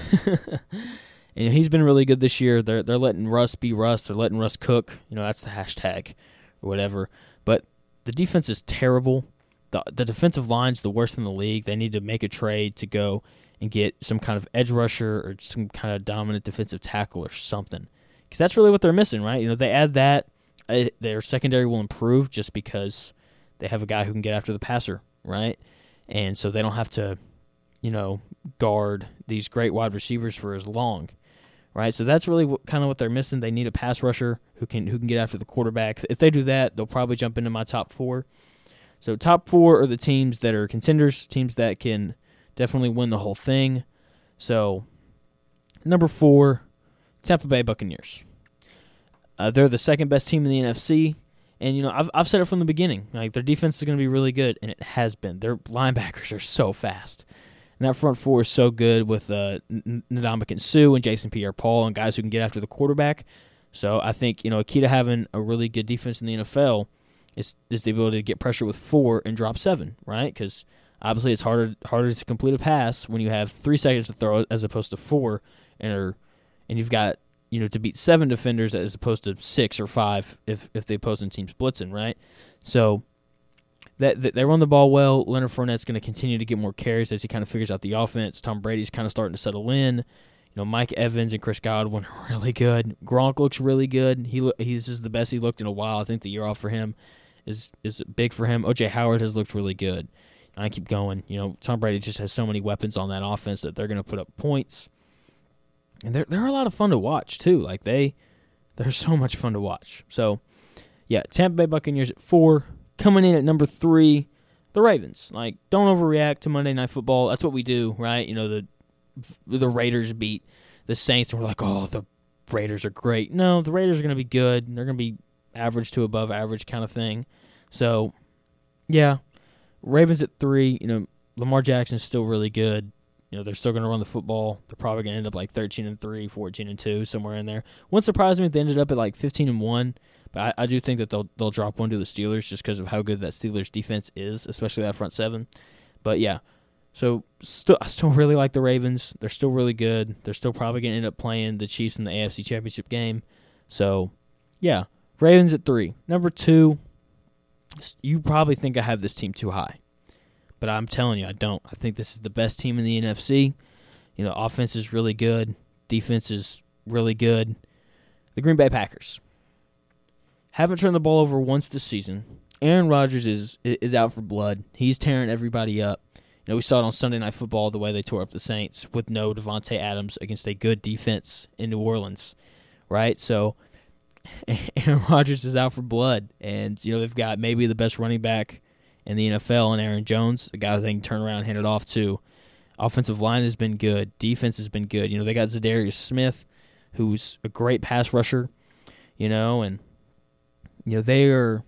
and he's been really good this year. They're they're letting Russ be Russ. They're letting Russ cook. You know that's the hashtag or whatever. But the defense is terrible. the The defensive line's the worst in the league. They need to make a trade to go and get some kind of edge rusher or some kind of dominant defensive tackle or something. Because that's really what they're missing, right? You know, they add that uh, their secondary will improve just because they have a guy who can get after the passer, right? And so they don't have to, you know, guard these great wide receivers for as long, right? So that's really what, kind of what they're missing. They need a pass rusher who can who can get after the quarterback. If they do that, they'll probably jump into my top four. So top four are the teams that are contenders, teams that can definitely win the whole thing. So number four, Tampa Bay Buccaneers. Uh, they're the second best team in the NFC, and you know I've I've said it from the beginning. Like their defense is going to be really good, and it has been. Their linebackers are so fast, and that front four is so good with uh, Ndamukong Suh and Jason Pierre-Paul and guys who can get after the quarterback. So I think you know a key to having a really good defense in the NFL is is the ability to get pressure with four and drop seven, right? Because obviously it's harder harder to complete a pass when you have three seconds to throw as opposed to four, and are, and you've got you know, to beat seven defenders as opposed to six or five if if the opposing team's blitzing, right? So that, that they run the ball well. Leonard Fournette's going to continue to get more carries as he kind of figures out the offense. Tom Brady's kind of starting to settle in. You know, Mike Evans and Chris Godwin are really good. Gronk looks really good. He he's just the best he looked in a while. I think the year off for him is is big for him. OJ Howard has looked really good. I keep going. You know, Tom Brady just has so many weapons on that offense that they're going to put up points and they're they're a lot of fun to watch too. Like they they're so much fun to watch. So yeah, Tampa Bay Buccaneers at four, coming in at number three, the Ravens. Like don't overreact to Monday Night Football. That's what we do, right? You know the the Raiders beat the Saints, and we're like, oh, the Raiders are great. No, the Raiders are going to be good. They're going to be average to above average kind of thing. So yeah, Ravens at three. You know Lamar Jackson's still really good. You know, they're still going to run the football. They're probably going to end up like 13 and 3, 14 and 2, somewhere in there. Wouldn't surprise me if they ended up at like 15 and 1. But I, I do think that they'll they'll drop one to the Steelers just because of how good that Steelers defense is, especially that front seven. But yeah, so still I still really like the Ravens. They're still really good. They're still probably going to end up playing the Chiefs in the AFC Championship game. So yeah, Ravens at three. Number two, you probably think I have this team too high but I'm telling you, I don't. I think this is the best team in the NFC. You know, offense is really good, defense is really good. The Green Bay Packers haven't turned the ball over once this season. Aaron Rodgers is is out for blood. He's tearing everybody up. You know, we saw it on Sunday Night Football the way they tore up the Saints with no Davante Adams against a good defense in New Orleans, right? So Aaron Rodgers is out for blood, and you know they've got maybe the best running back in the NFL and Aaron Jones, the guy they can turn around and hand it off to. Offensive line has been good. Defense has been good. You know, they got Za'Darius Smith, who's a great pass rusher, you know, and you know, they are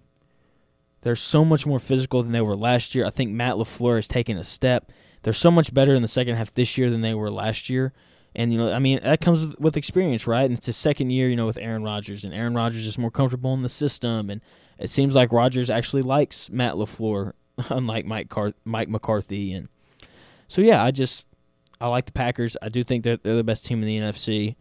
they're so much more physical than they were last year. I think Matt LaFleur has taken a step. They're so much better in the second half this year than they were last year. And you know, I mean, that comes with experience, right? And it's his second year, you know, with Aaron Rodgers, and Aaron Rodgers is more comfortable in the system, and it seems like Rodgers actually likes Matt LaFleur, unlike Mike Car- Mike McCarthy, and so yeah, I just I like the Packers. I do think that they're the best team in the NFC,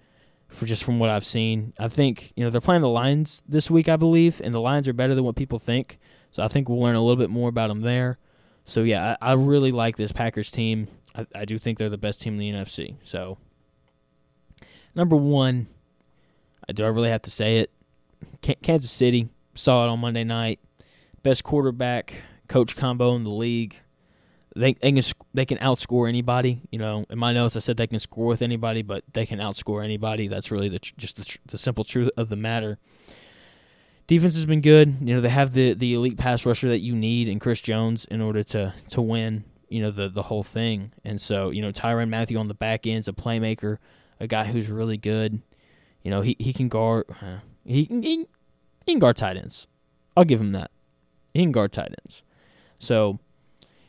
for just from what I've seen. I think you know they're playing the Lions this week, I believe, and the Lions are better than what people think. So I think we'll learn a little bit more about them there. So yeah, I, I really like this Packers team. I, I do think they're the best team in the NFC. So Number one, I do I really have to say it? Kansas City saw it on Monday night. Best quarterback coach combo in the league. They they can they can outscore anybody. You know, in my notes I said they can score with anybody, but they can outscore anybody. That's really the just the, the simple truth of the matter. Defense has been good. You know, they have the the elite pass rusher that you need in Chris Jones in order to to win. You know the the whole thing, and so you know Tyrann Mathieu on the back end's a playmaker a guy who's really good. You know, he, he can guard uh, he can he, he can guard tight ends. I'll give him that. He can guard tight ends. So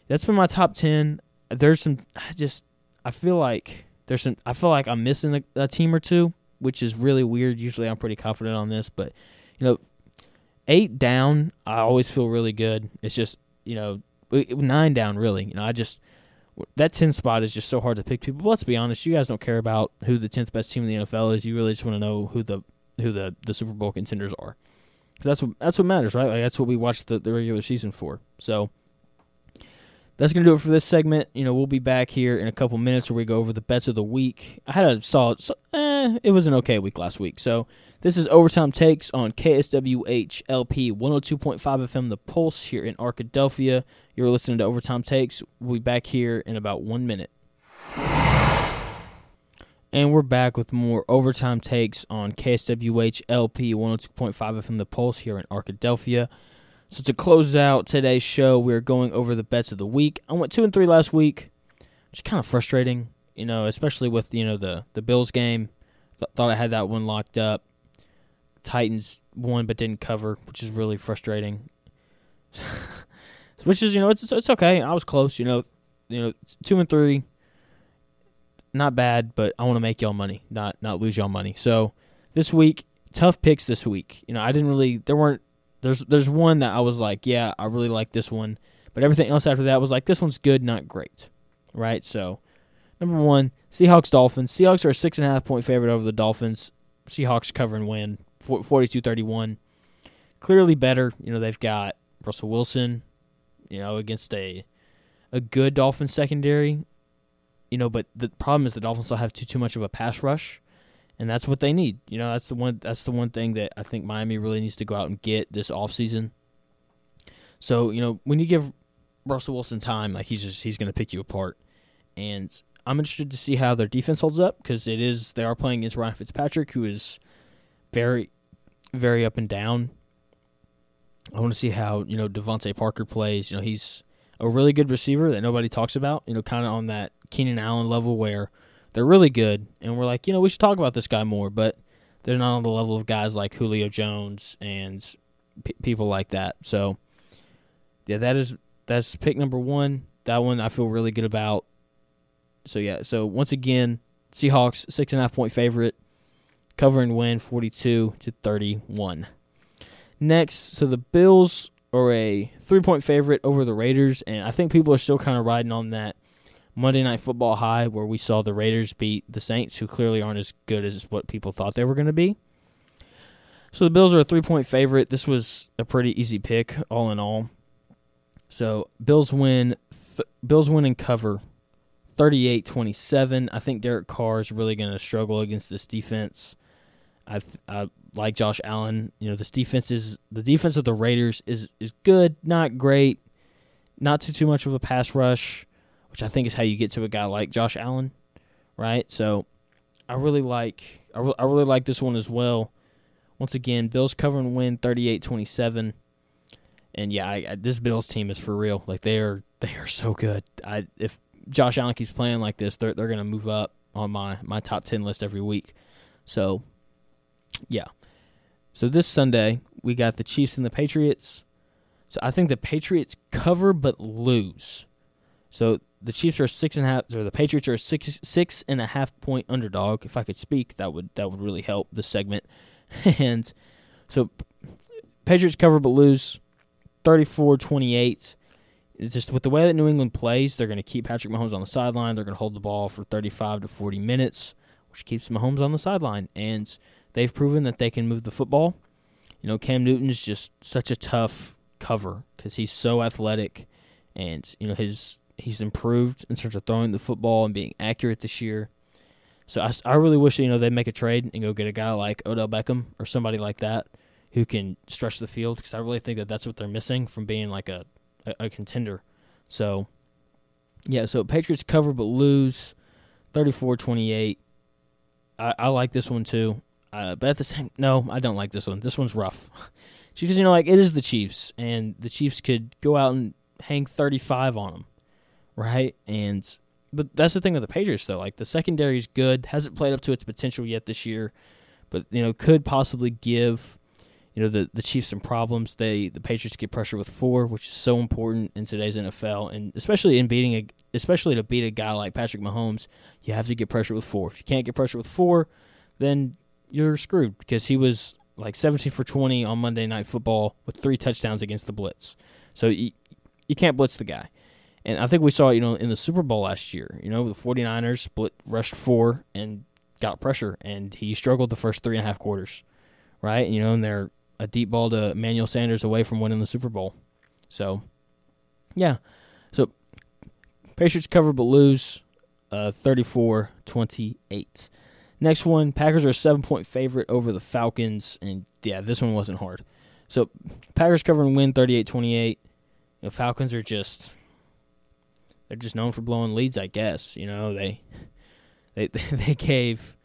that's been my top ten. There's some I just I feel like there's some I feel like I'm missing a, a team or two, which is really weird. Usually I'm pretty confident on this, but you know, eight down, I always feel really good. It's just you know nine down really. You know, I just that 10 spot is just so hard to pick people. But let's be honest, you guys don't care about who the 10th best team in the NFL is. You really just want to know who the who the, the Super Bowl contenders are. Cuz that's what that's what matters, right? Like that's what we watch the, the regular season for. So that's going to do it for this segment. You know, we'll be back here in a couple minutes where we go over the bets of the week. I had a solid, eh, it was an okay week last week. So this is Overtime Takes on KSWH LP 102.5 FM, The Pulse here in Arkadelphia. You're listening to Overtime Takes. We'll be back here in about one minute. And we're back with more Overtime Takes on KSWH LP 102.5 FM, The Pulse here in Arkadelphia. So to close out today's show, we're going over the bets of the week. I went two and three last week, which is kind of frustrating, you know, especially with you know the the Bills game. Th- thought I had that one locked up. Titans won but didn't cover, which is really frustrating. which is you know it's it's okay. I was close. You know, you know two and three, not bad. But I want to make y'all money, not not lose y'all money. So this week, tough picks this week. You know, I didn't really. There weren't. There's there's one that I was like, yeah, I really like this one. But everything else after that was like, this one's good, not great. Right. So number one, Seahawks Dolphins. Seahawks are a six and a half point favorite over the Dolphins. Seahawks cover and win. 42-31. Clearly better. You know, they've got Russell Wilson, you know, against a a good Dolphins secondary. You know, but the problem is the Dolphins don't have too too much of a pass rush, and that's what they need. You know, that's the one that's the one thing that I think Miami really needs to go out and get this offseason. So, you know, when you give Russell Wilson time, like he's just he's going to pick you apart. And I'm interested to see how their defense holds up because it is they are playing against Ryan Fitzpatrick, who is very very up and down. I want to see how you know DeVante Parker plays. You know, he's a really good receiver that nobody talks about. You know, kind of on that Keenan Allen level where they're really good, and we're like, you know, we should talk about this guy more, but they're not on the level of guys like Julio Jones and p- people like that. So, yeah, that is that's pick number one. That one I feel really good about. So yeah, so once again, Seahawks six and a half point favorite cover and win 42 to 31. Next, so the Bills are a three point favorite over the Raiders, and I think people are still kind of riding on that Monday Night Football high where we saw the Raiders beat the Saints, who clearly aren't as good as what people thought they were going to be. So the Bills are a three point favorite. This was a pretty easy pick, all in all. So Bills win. Th- Bills win and cover 38-27. I think Derek Carr is really going to struggle against this defense. I I like Josh Allen. You know, this defense is the defense of the Raiders is is good, not great, not too too much of a pass rush, which I think is how you get to a guy like Josh Allen, right? So, I really like I, re- I really like this one as well. Once again, Bills cover and win 38-27. And yeah, I, I, this Bills team is for real. Like they are they are so good. I if Josh Allen keeps playing like this, they're they're gonna move up on my my top ten list every week. So, yeah. So this Sunday we got the Chiefs and the Patriots. So I think the Patriots cover but lose. So the Chiefs are six and a half, or the Patriots are a six six and a half point underdog. If I could speak, that would that would really help this segment. and so Patriots cover but lose 34-28. It's just with the way that New England plays, they're going to keep Patrick Mahomes on the sideline. They're going to hold the ball for 35 to 40 minutes, which keeps Mahomes on the sideline. And they've proven that they can move the football. You know, Cam Newton's just such a tough cover because he's so athletic, and you know his he's improved in terms of throwing the football and being accurate this year. So I, I really wish you know they make a trade and go get a guy like Odell Beckham or somebody like that who can stretch the field because I really think that that's what they're missing from being like a, a, a contender. So yeah, so Patriots cover but lose 34-28. I, I like this one too. Uh, but at the same, no, I don't like this one. This one's rough because you know, like it is the Chiefs, and the Chiefs could go out and hang 35 on them, right? And but that's the thing with the Patriots though. Like the secondary is good, hasn't played up to its potential yet this year, but you know could possibly give you know the the Chiefs some problems. They the Patriots get pressure with four, which is so important in today's NFL, and especially in beating a especially to beat a guy like Patrick Mahomes, you have to get pressure with four. If you can't get pressure with four, then you're screwed because he was like 17 for 20 on Monday Night Football with three touchdowns against the blitz. So you, you can't blitz the guy. And I think we saw you know, in the Super Bowl last year. You know, the 49ers split, rushed four and got pressure, and he struggled the first three and a half quarters, right? You know, and they're a deep ball to Emmanuel Sanders away from winning the Super Bowl. So, yeah. So, Patriots cover but lose uh, 34 28. Next one, Packers are a seven point favorite over the Falcons, and yeah, this one wasn't hard. So Packers cover and win 38-28. You know, Falcons are just they're just known for blowing leads, I guess. You know, they they they gave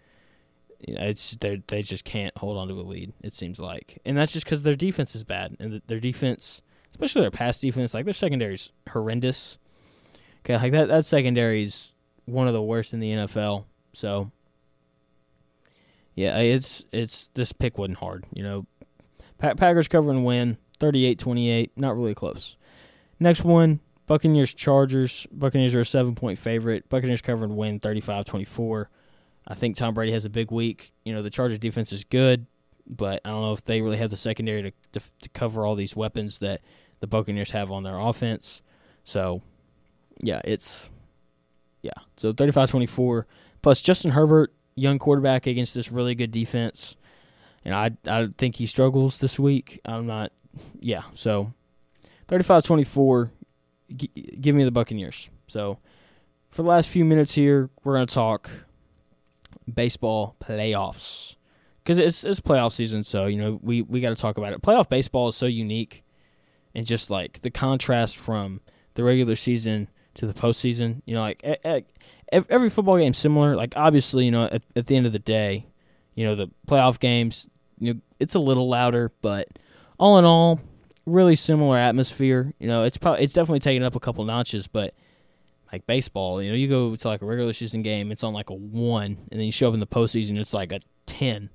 it's they they just can't hold on to a lead. It seems like, and that's just because their defense is bad, and their defense, especially their pass defense, like their secondary's horrendous. Okay, like that that secondary's one of the worst in the NFL. So yeah, it's it's this pick wasn't hard. You know, Packers cover and win 38-28, not really close. Next one, Buccaneers Chargers. Buccaneers are a 7-point favorite. Buccaneers cover and win 35-24. I think Tom Brady has a big week. You know, the Chargers defense is good, but I don't know if they really have the secondary to to, to cover all these weapons that the Buccaneers have on their offense. So, yeah, it's yeah. So 35-24 plus Justin Herbert young quarterback against this really good defense, and I I think he struggles this week. I'm not, yeah. So 35-24, g- give me the Buccaneers. So for the last few minutes here, we're gonna talk baseball playoffs because it's it's playoff season. So you know we we got to talk about it. Playoff baseball is so unique, and just like the contrast from the regular season to the postseason. You know, like every football game similar. Like obviously, you know, at, at the end of the day, you know, the playoff games, you know, it's a little louder, but all in all, really similar atmosphere. You know, it's probably it's definitely taken up a couple notches, but like baseball, you know, you go to like a regular season game, it's on like a one, and then you show up in the postseason, it's like a ten,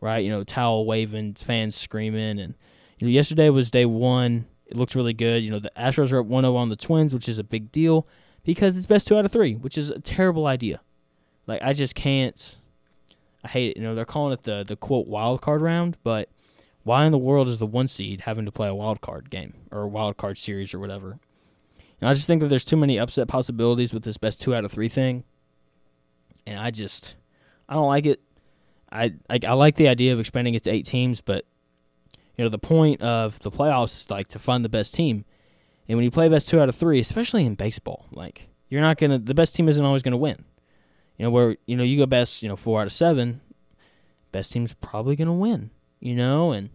right? You know, towel waving, fans screaming, and you know, yesterday was day one. It looks really good. You know, the Astros are up 1-0 on the Twins, which is a big deal because it's best two out of three, which is a terrible idea. Like I just can't. I hate it. You know they're calling it the the quote wild card round, but why in the world is the one seed having to play a wild card game or a wild card series or whatever? And I just think that there's too many upset possibilities with this best two out of three thing, and I just I don't like it. I I, I like the idea of expanding it to eight teams, but you know the point of the playoffs is like to find the best team. And when you play best two out of three, especially in baseball, like you're not gonna the best team isn't always gonna win. You know, where you know you go best, you know, four out of seven, best team's probably gonna win. You know, and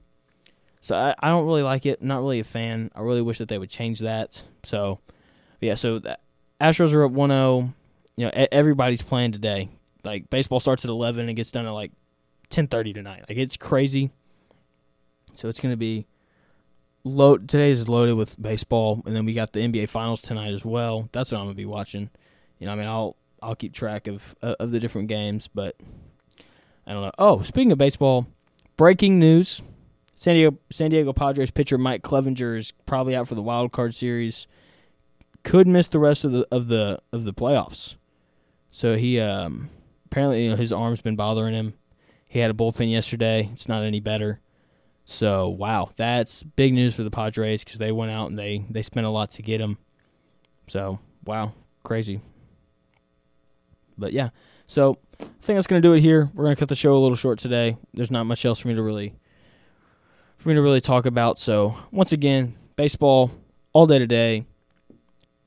so I, I don't really like it. Not really a fan. I really wish that they would change that. So yeah, so the Astros are up 1-0. You know, everybody's playing today. Like baseball starts at 11 and gets done at like 10:30 tonight. Like it's crazy. So it's going to be load today is loaded with baseball, and then we got the NBA Finals tonight as well. That's what I'm gonna be watching. you know, I mean, I'll I'll keep track of uh, of the different games, but I don't know. Oh, speaking of baseball, breaking news: San Diego San Diego Padres pitcher Mike Clevinger is probably out for the wild card series. Could miss the rest of the of the of the playoffs. So he um, apparently you know, his arm's been bothering him. He had a bullpen yesterday. It's not any better. So wow, that's big news for the Padres because they went out and they they spent a lot to get him. So wow, crazy. But yeah, so I think that's gonna do it here. We're gonna cut the show a little short today. There's not much else for me to really for me to really talk about. So once again, baseball all day today.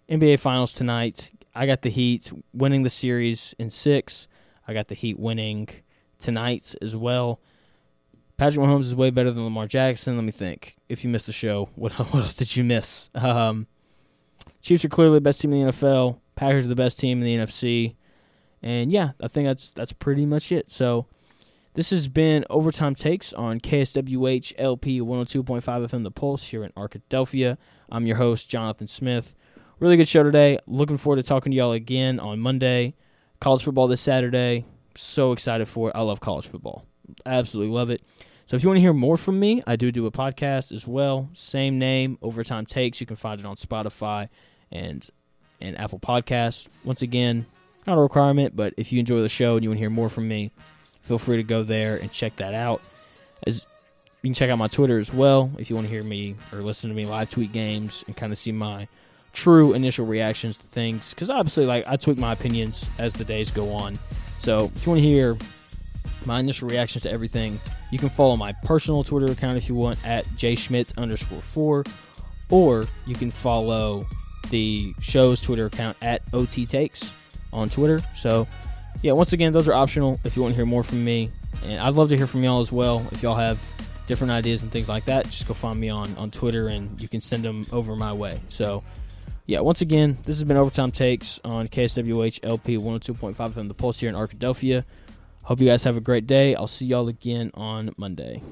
NBA Finals tonight. I got the Heat winning the series in six. I got the Heat winning tonight as well. Patrick Mahomes is way better than Lamar Jackson. Let me think. If you missed the show, what what else did you miss? Um, Chiefs are clearly the best team in the NFL. Packers are the best team in the NFC. And yeah, I think that's that's pretty much it. So this has been Overtime Takes on KSWH LP 102.5 FM The Pulse here in Arkadelphia. I'm your host, Jonathan Smith. Really good show today. Looking forward to talking to y'all again on Monday. College football this Saturday. So excited for it. I love college football. Absolutely love it. So if you want to hear more from me, I do do a podcast as well. Same name, Overtime Takes. You can find it on Spotify and and Apple Podcasts. Once again, not a requirement, but if you enjoy the show and you want to hear more from me, feel free to go there and check that out. As you can check out my Twitter as well if you want to hear me or listen to me live tweet games and kind of see my true initial reactions to things. Because obviously, like I tweak my opinions as the days go on. So if you want to hear my initial reactions to everything, you can follow my personal Twitter account if you want at jschmidt underscore four, or you can follow the show's Twitter account at OT Takes on Twitter. So, yeah, once again, those are optional if you want to hear more from me. And I'd love to hear from y'all as well. If y'all have different ideas and things like that, just go find me on, on Twitter and you can send them over my way. So, yeah, once again, this has been Overtime Takes on KSWH LP 102.5 FM, The Pulse here in Arkadelphia. Hope you guys have a great day. I'll see y'all again on Monday.